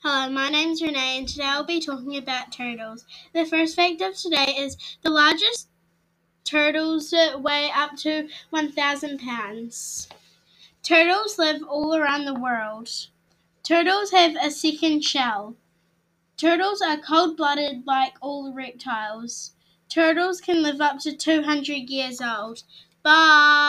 Hello, my name is Renee, and today I'll be talking about turtles. The first fact of today is the largest turtles weigh up to 1,000 pounds. Turtles live all around the world. Turtles have a second shell. Turtles are cold blooded like all reptiles. Turtles can live up to 200 years old. Bye!